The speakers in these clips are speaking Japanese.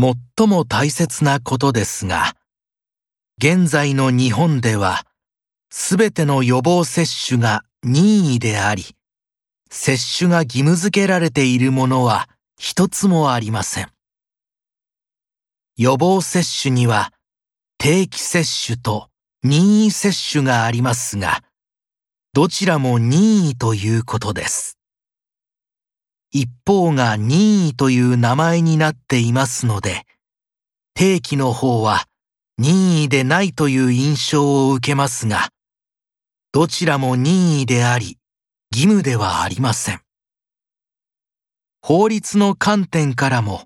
最も大切なことですが、現在の日本では、すべての予防接種が任意であり、接種が義務付けられているものは一つもありません。予防接種には定期接種と任意接種がありますが、どちらも任意ということです。一方が任意という名前になっていますので、定期の方は任意でないという印象を受けますが、どちらも任意であり、義務ではありません。法律の観点からも、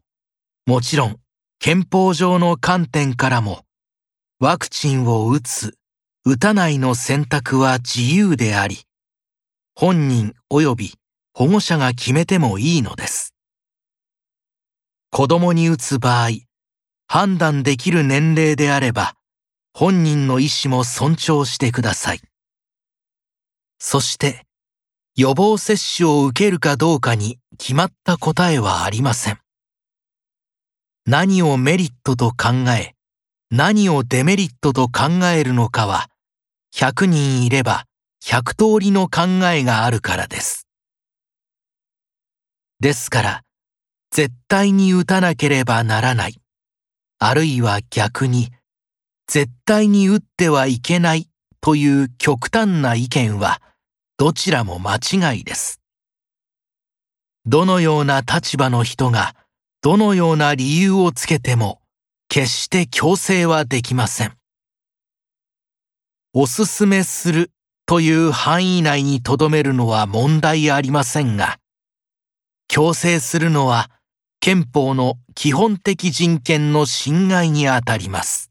もちろん憲法上の観点からも、ワクチンを打つ、打たないの選択は自由であり、本人及び保護者が決めてもいいのです。子供に打つ場合、判断できる年齢であれば、本人の意思も尊重してください。そして、予防接種を受けるかどうかに決まった答えはありません。何をメリットと考え、何をデメリットと考えるのかは、100人いれば100通りの考えがあるからです。ですから、絶対に打たなければならない。あるいは逆に、絶対に打ってはいけないという極端な意見は、どちらも間違いです。どのような立場の人が、どのような理由をつけても、決して強制はできません。おすすめするという範囲内に留めるのは問題ありませんが、強制するのは憲法の基本的人権の侵害にあたります。